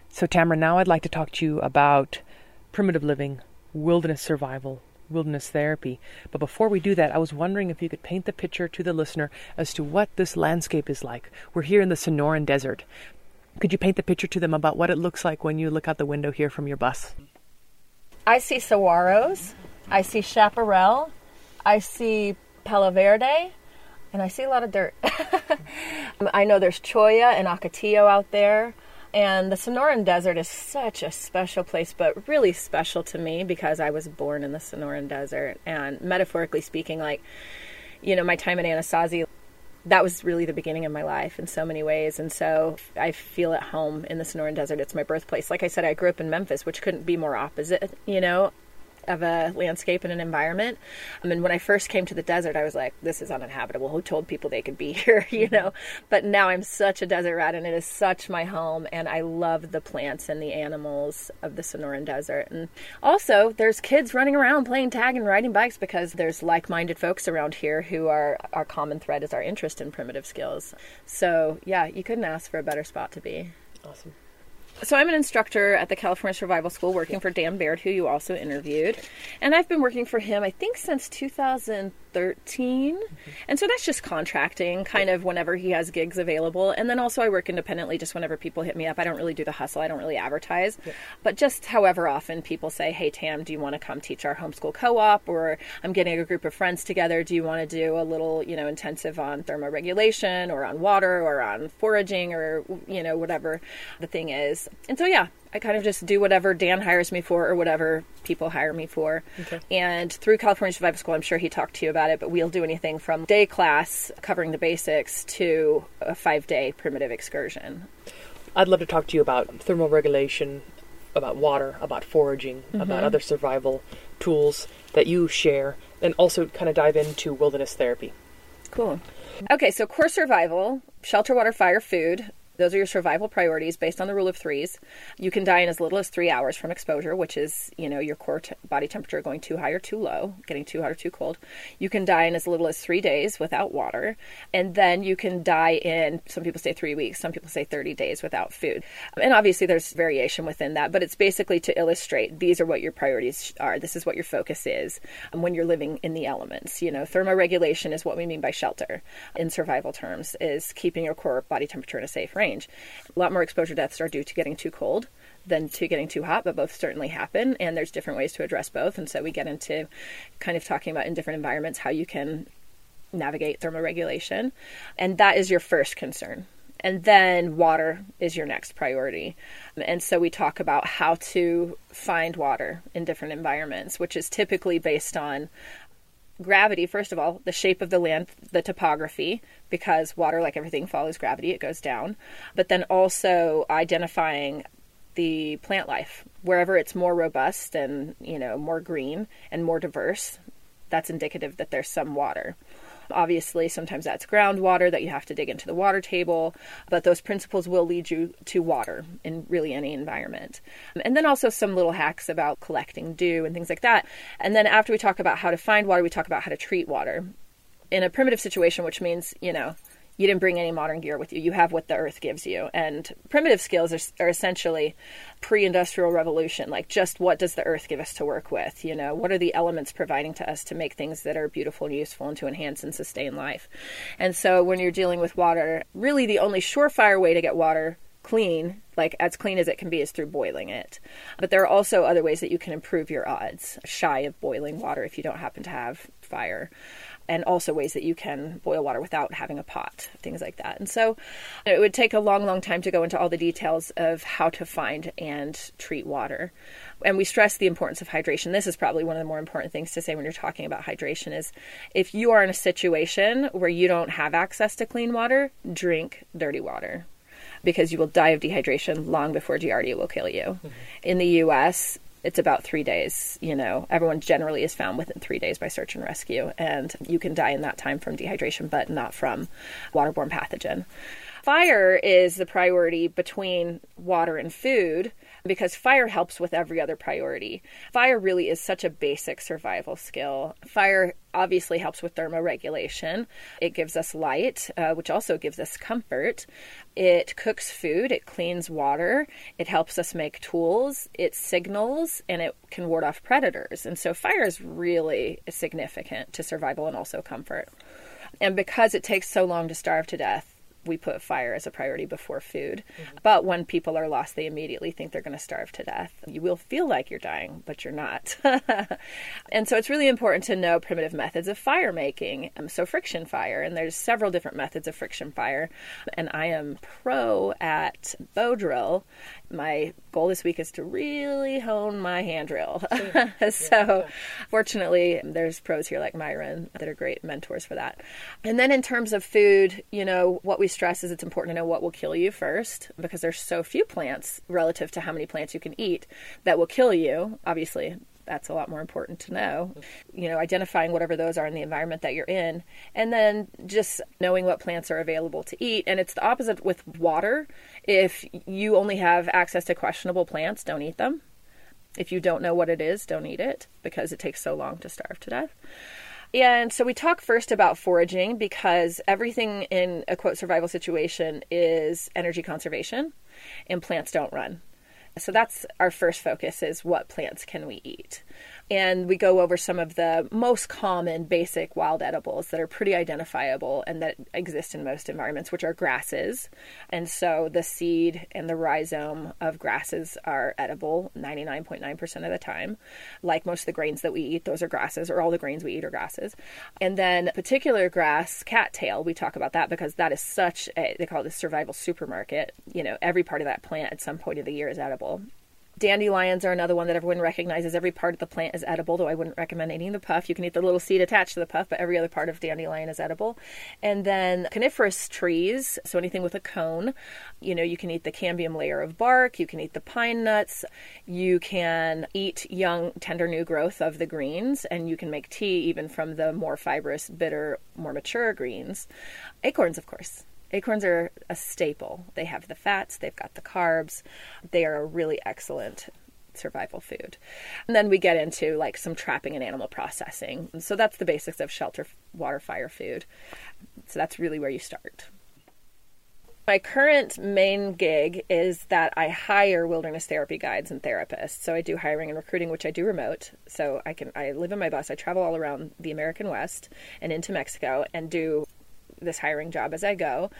B: So, Tamra, now I'd like to talk to you about primitive living, wilderness survival, wilderness therapy. But before we do that, I was wondering if you could paint the picture to the listener as to what this landscape is like. We're here in the Sonoran Desert. Could you paint the picture to them about what it looks like when you look out the window here from your bus?
C: I see saguaros, I see chaparral, I see palo verde, and I see a lot of dirt. I know there's cholla and ocotillo out there. And the Sonoran Desert is such a special place, but really special to me because I was born in the Sonoran Desert. And metaphorically speaking, like, you know, my time in Anasazi, that was really the beginning of my life in so many ways. And so I feel at home in the Sonoran Desert. It's my birthplace. Like I said, I grew up in Memphis, which couldn't be more opposite, you know of a landscape and an environment. I mean, when I first came to the desert, I was like, this is uninhabitable. Who told people they could be here, you mm-hmm. know? But now I'm such a desert rat and it is such my home. And I love the plants and the animals of the Sonoran Desert. And also, there's kids running around playing tag and riding bikes because there's like minded folks around here who are our common thread is our interest in primitive skills. So, yeah, you couldn't ask for a better spot to be.
B: Awesome.
C: So I'm an instructor at the California Survival School working for Dan Baird, who you also interviewed. And I've been working for him, I think, since 2013. Mm-hmm. And so that's just contracting kind of whenever he has gigs available. And then also I work independently just whenever people hit me up. I don't really do the hustle, I don't really advertise. But just however often people say, hey, Tam, do you want to come teach our homeschool co op? Or I'm getting a group of friends together. Do you want to do a little, you know, intensive on thermoregulation or on water or on foraging or, you know, whatever the thing is? And so, yeah, I kind of just do whatever Dan hires me for or whatever people hire me for. Okay. And through California Survival School, I'm sure he talked to you about it, but we'll do anything from day class covering the basics to a five day primitive excursion.
B: I'd love to talk to you about thermal regulation, about water, about foraging, mm-hmm. about other survival tools that you share, and also kind of dive into wilderness therapy.
C: Cool. Okay, so core survival, shelter, water, fire, food, those are your survival priorities based on the rule of threes. You can die in as little as three hours from exposure, which is, you know, your core t- body temperature going too high or too low, getting too hot or too cold. You can die in as little as three days without water. And then you can die in, some people say three weeks, some people say 30 days without food. And obviously there's variation within that, but it's basically to illustrate these are what your priorities are. This is what your focus is um, when you're living in the elements. You know, thermoregulation is what we mean by shelter in survival terms, is keeping your core body temperature in a safe range range. A lot more exposure deaths are due to getting too cold than to getting too hot, but both certainly happen, and there's different ways to address both. And so we get into kind of talking about in different environments how you can navigate thermoregulation, and that is your first concern. And then water is your next priority. And so we talk about how to find water in different environments, which is typically based on gravity, first of all, the shape of the land, the topography, because water, like everything, follows gravity, it goes down. But then also identifying the plant life. Wherever it's more robust and, you know, more green and more diverse, that's indicative that there's some water. Obviously, sometimes that's groundwater that you have to dig into the water table, but those principles will lead you to water in really any environment. And then also some little hacks about collecting dew and things like that. And then after we talk about how to find water, we talk about how to treat water in a primitive situation, which means, you know, you didn't bring any modern gear with you. You have what the earth gives you. And primitive skills are, are essentially pre industrial revolution. Like, just what does the earth give us to work with? You know, what are the elements providing to us to make things that are beautiful and useful and to enhance and sustain life? And so, when you're dealing with water, really the only surefire way to get water clean, like as clean as it can be, is through boiling it. But there are also other ways that you can improve your odds shy of boiling water if you don't happen to have fire and also ways that you can boil water without having a pot, things like that. And so it would take a long, long time to go into all the details of how to find and treat water. And we stress the importance of hydration. This is probably one of the more important things to say when you're talking about hydration is if you are in a situation where you don't have access to clean water, drink dirty water because you will die of dehydration long before Giardia will kill you. Mm-hmm. In the US, it's about three days. You know, everyone generally is found within three days by search and rescue, and you can die in that time from dehydration, but not from waterborne pathogen. Fire is the priority between water and food because fire helps with every other priority. Fire really is such a basic survival skill. Fire obviously helps with thermoregulation. It gives us light, uh, which also gives us comfort. It cooks food, it cleans water, it helps us make tools, it signals, and it can ward off predators. And so, fire is really significant to survival and also comfort. And because it takes so long to starve to death, we put fire as a priority before food. Mm-hmm. But when people are lost, they immediately think they're going to starve to death. You will feel like you're dying, but you're not. and so it's really important to know primitive methods of fire making. Um, so friction fire, and there's several different methods of friction fire. And I am pro at bow drill my goal this week is to really hone my hand drill. so, fortunately, there's pros here like Myron that are great mentors for that. And then, in terms of food, you know, what we stress is it's important to know what will kill you first because there's so few plants relative to how many plants you can eat that will kill you. Obviously, that's a lot more important to know. You know, identifying whatever those are in the environment that you're in, and then just knowing what plants are available to eat. And it's the opposite with water. If you only have access to questionable plants, don't eat them. If you don't know what it is, don't eat it because it takes so long to starve to death. And so we talk first about foraging because everything in a quote survival situation is energy conservation and plants don't run. So that's our first focus is what plants can we eat and we go over some of the most common basic wild edibles that are pretty identifiable and that exist in most environments, which are grasses. And so the seed and the rhizome of grasses are edible 99.9% of the time. Like most of the grains that we eat, those are grasses, or all the grains we eat are grasses. And then particular grass, cattail, we talk about that because that is such a, they call it a survival supermarket. You know, every part of that plant at some point of the year is edible. Dandelions are another one that everyone recognizes. Every part of the plant is edible, though I wouldn't recommend eating the puff. You can eat the little seed attached to the puff, but every other part of dandelion is edible. And then coniferous trees, so anything with a cone, you know, you can eat the cambium layer of bark, you can eat the pine nuts, you can eat young, tender new growth of the greens, and you can make tea even from the more fibrous, bitter, more mature greens. Acorns, of course Acorns are a staple. They have the fats, they've got the carbs. They are a really excellent survival food. And then we get into like some trapping and animal processing. So that's the basics of shelter, water, fire, food. So that's really where you start. My current main gig is that I hire wilderness therapy guides and therapists. So I do hiring and recruiting, which I do remote. So I can I live in my bus. I travel all around the American West and into Mexico and do this hiring job as I go.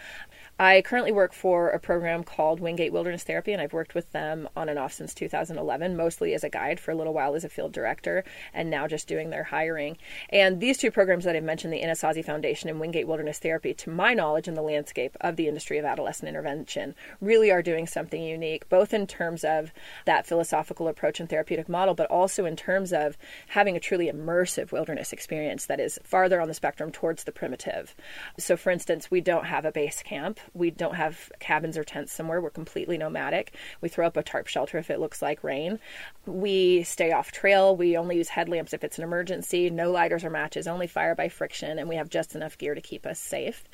C: I currently work for a program called Wingate Wilderness Therapy, and I've worked with them on and off since 2011, mostly as a guide for a little while as a field director, and now just doing their hiring. And these two programs that I've mentioned, the Anasazi Foundation and Wingate Wilderness Therapy, to my knowledge in the landscape of the industry of adolescent intervention, really are doing something unique, both in terms of that philosophical approach and therapeutic model, but also in terms of having a truly immersive wilderness experience that is farther on the spectrum towards the primitive. So, for instance, we don't have a base camp we don't have cabins or tents somewhere. We're completely nomadic. We throw up a tarp shelter if it looks like rain. We stay off trail. We only use headlamps if it's an emergency. No lighters or matches, only fire by friction. And we have just enough gear to keep us safe.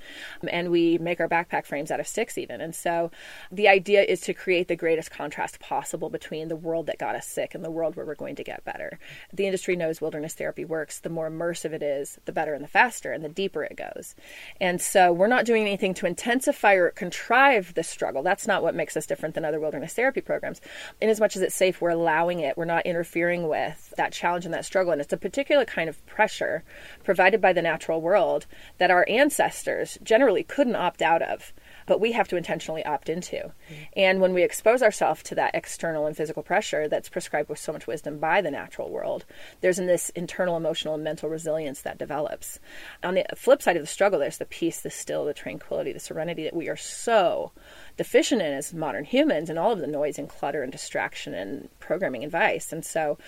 C: Um, and we make our backpack frames out of sticks, even. And so the idea is to create the greatest contrast possible between the world that got us sick and the world where we're going to get better. The industry knows wilderness therapy works. The more immersive it is, the better and the faster and the deeper it goes. And so we're not doing anything to intensify or contrive the struggle. That's not what makes us different than other wilderness therapy programs. In as much as it's safe, we're allowing it. We're not interfering with that challenge and that struggle. And it's a particular kind of pressure provided by the natural world that our ancestors generally couldn't opt out of but we have to intentionally opt into. Mm-hmm. And when we expose ourselves to that external and physical pressure that's prescribed with so much wisdom by the natural world, there's in this internal emotional and mental resilience that develops. On the flip side of the struggle, there's the peace, the still, the tranquility, the serenity that we are so deficient in as modern humans and all of the noise and clutter and distraction and programming advice. And so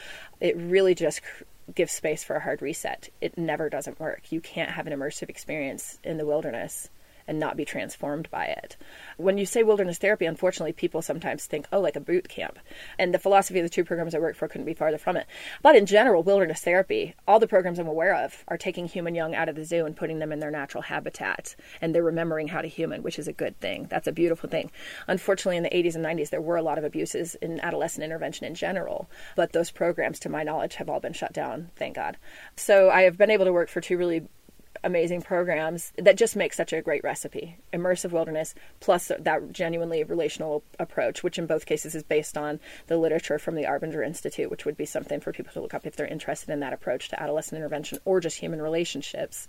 C: it really just gives space for a hard reset. It never doesn't work. You can't have an immersive experience in the wilderness and not be transformed by it. When you say wilderness therapy, unfortunately, people sometimes think, oh, like a boot camp. And the philosophy of the two programs I work for couldn't be farther from it. But in general, wilderness therapy, all the programs I'm aware of are taking human young out of the zoo and putting them in their natural habitat. And they're remembering how to human, which is a good thing. That's a beautiful thing. Unfortunately, in the 80s and 90s, there were a lot of abuses in adolescent intervention in general. But those programs, to my knowledge, have all been shut down, thank God. So I have been able to work for two really amazing programs that just make such a great recipe. Immersive wilderness plus that genuinely relational approach, which in both cases is based on the literature from the Arbinger Institute, which would be something for people to look up if they're interested in that approach to adolescent intervention or just human relationships.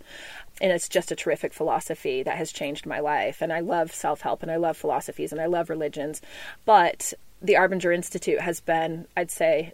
C: And it's just a terrific philosophy that has changed my life. And I love self help and I love philosophies and I love religions. But the Arbinger Institute has been, I'd say,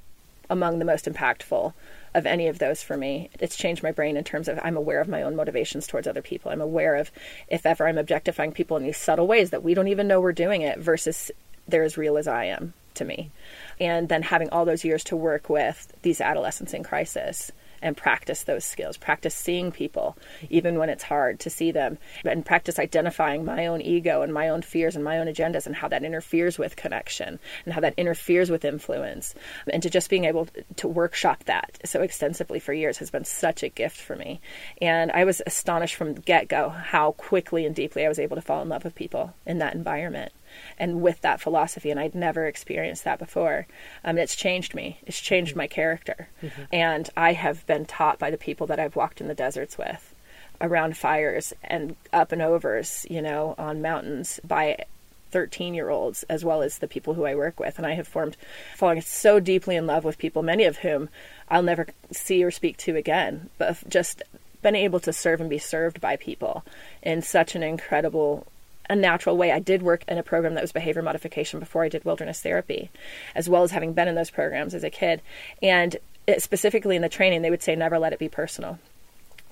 C: among the most impactful of any of those for me. It's changed my brain in terms of I'm aware of my own motivations towards other people. I'm aware of if ever I'm objectifying people in these subtle ways that we don't even know we're doing it versus they're as real as I am to me. And then having all those years to work with these adolescents in crisis and practice those skills. Practice seeing people, even when it's hard to see them, and practice identifying my own ego and my own fears and my own agendas and how that interferes with connection and how that interferes with influence. And to just being able to workshop that so extensively for years has been such a gift for me. And I was astonished from the get go how quickly and deeply I was able to fall in love with people in that environment and with that philosophy. And I'd never experienced that before. Um, it's changed me. It's changed my character. Mm-hmm. And I have been taught by the people that I've walked in the deserts with, around fires and up and overs, you know, on mountains by 13 year olds as well as the people who I work with. And I have formed, fallen so deeply in love with people, many of whom I'll never see or speak to again, but just been able to serve and be served by people in such an incredible a natural way. I did work in a program that was behavior modification before I did wilderness therapy, as well as having been in those programs as a kid. And it, specifically in the training, they would say never let it be personal.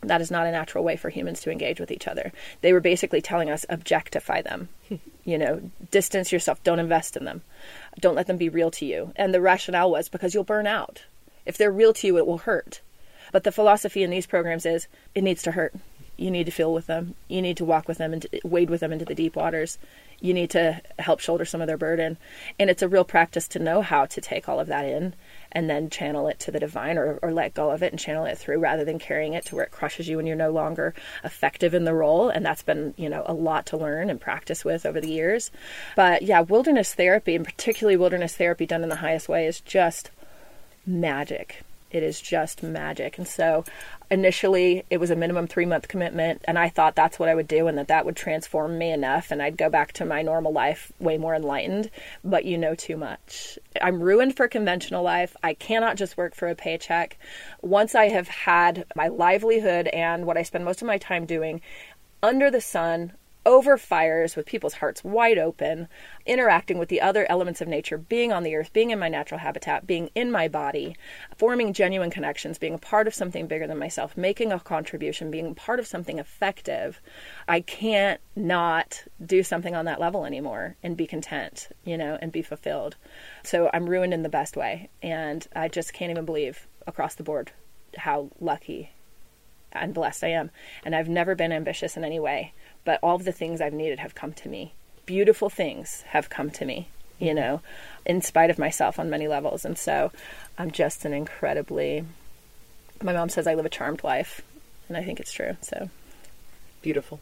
C: That is not a natural way for humans to engage with each other. They were basically telling us objectify them. you know, distance yourself, don't invest in them. Don't let them be real to you. And the rationale was because you'll burn out. If they're real to you, it will hurt. But the philosophy in these programs is it needs to hurt you need to feel with them. You need to walk with them and wade with them into the deep waters. You need to help shoulder some of their burden. And it's a real practice to know how to take all of that in and then channel it to the divine or, or let go of it and channel it through rather than carrying it to where it crushes you and you're no longer effective in the role. And that's been, you know, a lot to learn and practice with over the years. But yeah, wilderness therapy and particularly wilderness therapy done in the highest way is just magic it is just magic. And so initially it was a minimum three month commitment and i thought that's what i would do and that that would transform me enough and i'd go back to my normal life way more enlightened. But you know too much. I'm ruined for conventional life. I cannot just work for a paycheck. Once i have had my livelihood and what i spend most of my time doing under the sun over fires with people's hearts wide open, interacting with the other elements of nature, being on the earth, being in my natural habitat, being in my body, forming genuine connections, being a part of something bigger than myself, making a contribution, being part of something effective. I can't not do something on that level anymore and be content, you know, and be fulfilled. So I'm ruined in the best way. And I just can't even believe across the board how lucky and blessed I am. And I've never been ambitious in any way but all of the things I've needed have come to me. Beautiful things have come to me, you know, in spite of myself on many levels. And so I'm just an incredibly, my mom says I live a charmed life, and I think it's true. So
B: beautiful.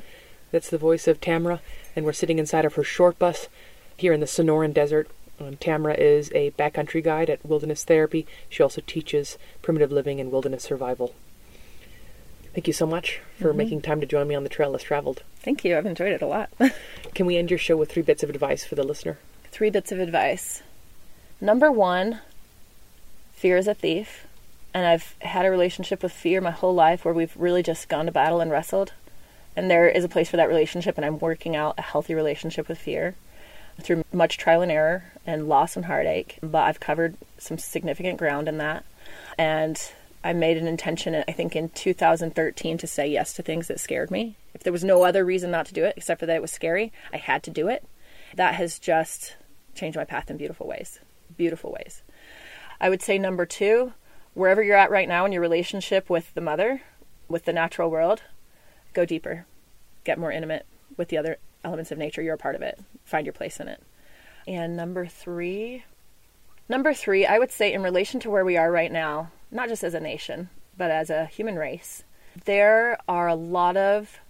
B: That's the voice of Tamara, and we're sitting inside of her short bus here in the Sonoran Desert. Um, Tamara is a backcountry guide at Wilderness Therapy. She also teaches primitive living and wilderness survival. Thank you so much for mm-hmm. making time to join me on the trail less traveled.
C: Thank you. I've enjoyed it a lot.
B: Can we end your show with three bits of advice for the listener?
C: Three bits of advice. Number one, fear is a thief. And I've had a relationship with fear my whole life where we've really just gone to battle and wrestled. And there is a place for that relationship, and I'm working out a healthy relationship with fear through much trial and error and loss and heartache. But I've covered some significant ground in that. And I made an intention, I think, in 2013 to say yes to things that scared me. If there was no other reason not to do it except for that it was scary, I had to do it. That has just changed my path in beautiful ways. Beautiful ways. I would say number two, wherever you're at right now in your relationship with the mother, with the natural world, go deeper. Get more intimate with the other elements of nature. You're a part of it. Find your place in it. And number three, number three, I would say in relation to where we are right now, not just as a nation, but as a human race, there are a lot of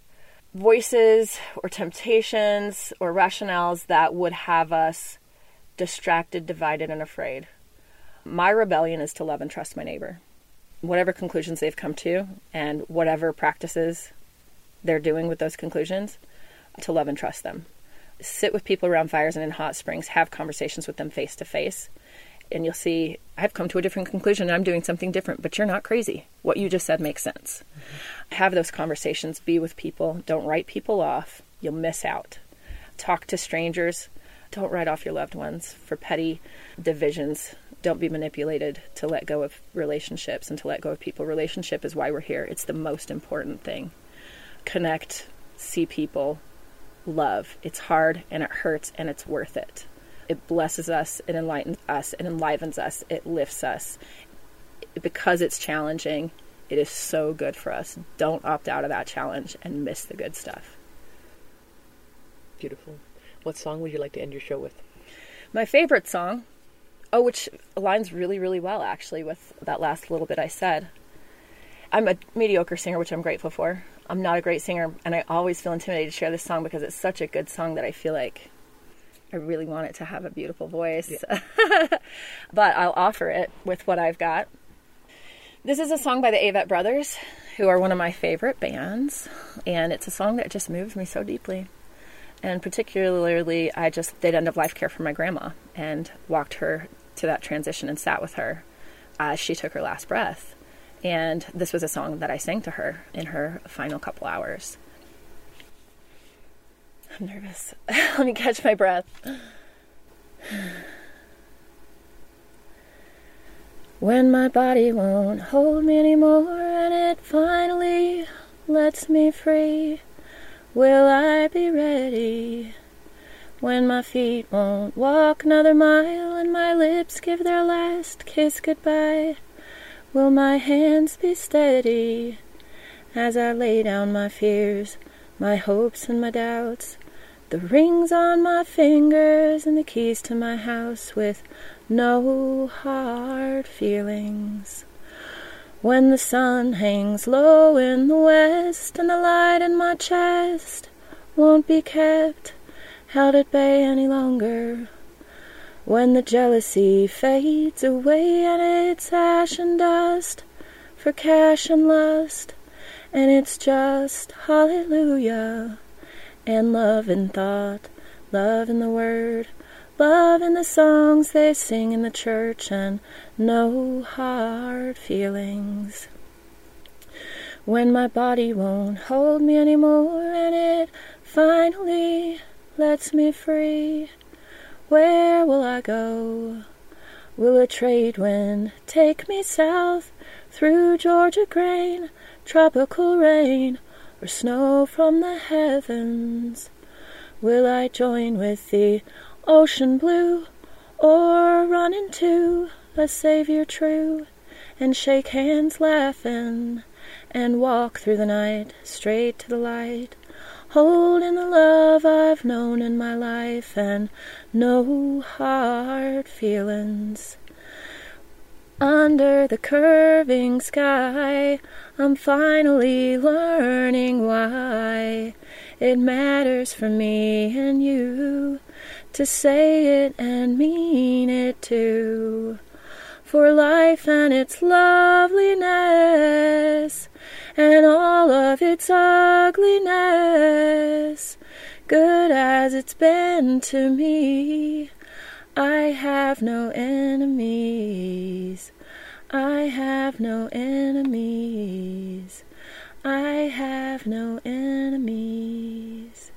C: voices or temptations or rationales that would have us distracted, divided, and afraid. My rebellion is to love and trust my neighbor. whatever conclusions they've come to and whatever practices they're doing with those conclusions, to love and trust them. Sit with people around fires and in hot springs, have conversations with them face to face, and you'll see I've come to a different conclusion and I'm doing something different, but you're not crazy. What you just said makes sense. Mm-hmm. Have those conversations, be with people, don't write people off, you'll miss out. Talk to strangers, don't write off your loved ones for petty divisions don't be manipulated to let go of relationships and to let go of people. Relationship is why we're here. It's the most important thing. Connect, see people, love. It's hard and it hurts and it's worth it. It blesses us, it enlightens us, it enlivens us, it lifts us. Because it's challenging, it is so good for us. Don't opt out of that challenge and miss the good stuff.
B: Beautiful. What song would you like to end your show with?
C: My favorite song Oh, which aligns really, really well actually with that last little bit I said. I'm a mediocre singer, which I'm grateful for. I'm not a great singer, and I always feel intimidated to share this song because it's such a good song that I feel like I really want it to have a beautiful voice. Yeah. but I'll offer it with what I've got. This is a song by the Avett Brothers, who are one of my favorite bands, and it's a song that just moves me so deeply. And particularly, I just did end of life care for my grandma and walked her to that transition and sat with her as she took her last breath. And this was a song that I sang to her in her final couple hours. I'm nervous. Let me catch my breath. When my body won't hold me anymore and it finally lets me free, will I be ready? When my feet won't walk another mile and my lips give their last kiss goodbye, will my hands be steady as I lay down my fears, my hopes and my doubts, the rings on my fingers and the keys to my house with no hard feelings. When the sun hangs low in the west and the light in my chest won't be kept held at bay any longer. When the jealousy fades away and it's ash and dust for cash and lust, and it's just hallelujah and love in thought, love in the word, love in the songs they sing in the church, and no hard feelings. When my body won't hold me anymore and it finally lets me free, where will I go? Will a trade wind take me south through Georgia grain, tropical rain, or snow from the heavens? Will I join with the ocean blue, or run into a Savior true, and shake hands laughing, and walk through the night straight to the light? holding the love I've known in my life and no hard feelings. Under the curving sky, I'm finally learning why it matters for me and you to say it and mean it too. For life and its loveliness and all of its ugliness, good as it's been to me. I have no enemies. I have no enemies. I have no enemies.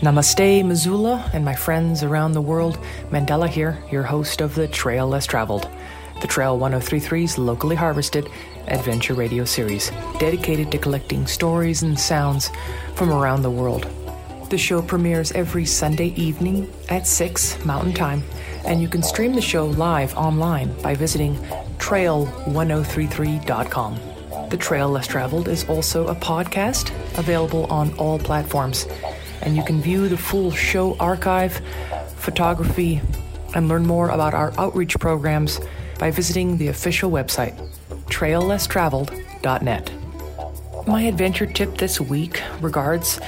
B: Namaste, Missoula, and my friends around the world. Mandela here, your host of The Trail Less Traveled, the Trail 1033's locally harvested adventure radio series dedicated to collecting stories and sounds from around the world. The show premieres every Sunday evening at 6 Mountain Time, and you can stream the show live online by visiting trail1033.com. The Trail Less Traveled is also a podcast available on all platforms and you can view the full show archive, photography, and learn more about our outreach programs by visiting the official website, traillesstraveled.net. My adventure tip this week regards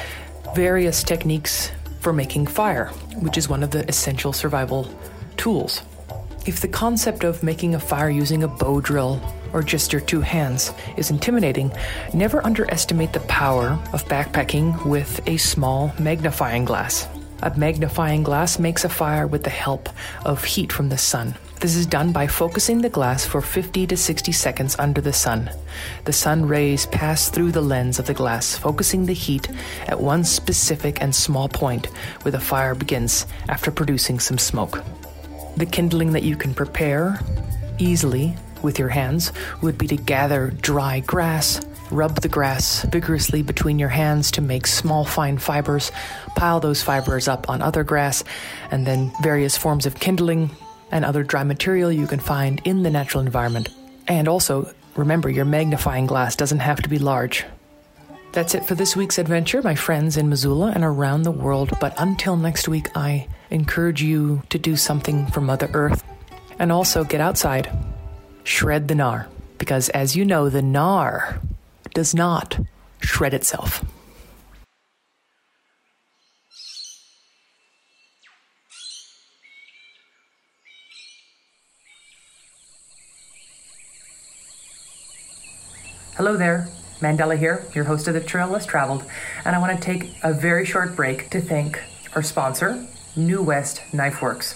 B: various techniques for making fire, which is one of the essential survival tools. If the concept of making a fire using a bow drill or just your two hands is intimidating, never underestimate the power of backpacking with a small magnifying glass. A magnifying glass makes a fire with the help of heat from the sun. This is done by focusing the glass for 50 to 60 seconds under the sun. The sun rays pass through the lens of the glass, focusing the heat at one specific and small point where the fire begins after producing some smoke. The kindling that you can prepare easily with your hands would be to gather dry grass, rub the grass vigorously between your hands to make small fine fibers, pile those fibers up on other grass, and then various forms of kindling and other dry material you can find in the natural environment. And also, remember your magnifying glass doesn't have to be large. That's it for this week's adventure, my friends in Missoula and around the world. But until next week, I encourage you to do something for Mother Earth and also get outside, shred the gnar, because as you know, the gnar does not shred itself. Hello there, Mandela here, your host of The Trail Less Traveled, and I want to take a very short break to thank our sponsor, New West Knife Works.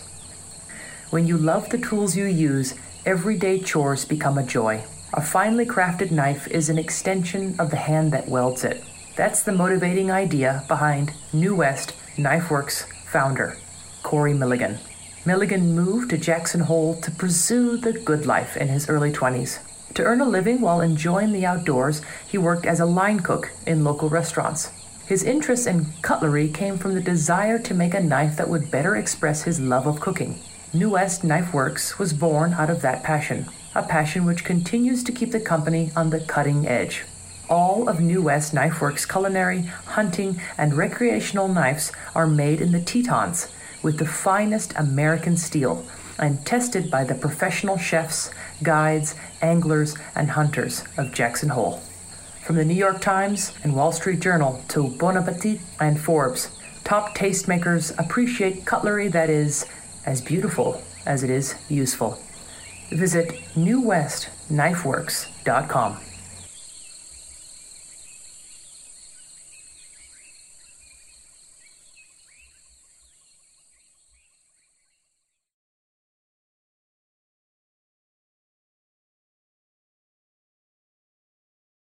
B: When you love the tools you use, everyday chores become a joy. A finely crafted knife is an extension of the hand that welds it. That's the motivating idea behind New West Knife Works founder, Corey Milligan. Milligan moved to Jackson Hole to pursue the good life in his early 20s. To earn a living while enjoying the outdoors, he worked as a line cook in local restaurants. His interest in cutlery came from the desire to make a knife that would better express his love of cooking. New West Knife Works was born out of that passion, a passion which continues to keep the company on the cutting edge. All of New West Knife Works culinary, hunting, and recreational knives are made in the Tetons with the finest American steel and tested by the professional chefs, guides, anglers, and hunters of Jackson Hole. From the New York Times and Wall Street Journal to Bon Appetit and Forbes, top tastemakers appreciate cutlery that is as beautiful as it is useful. Visit newwestknifeworks.com.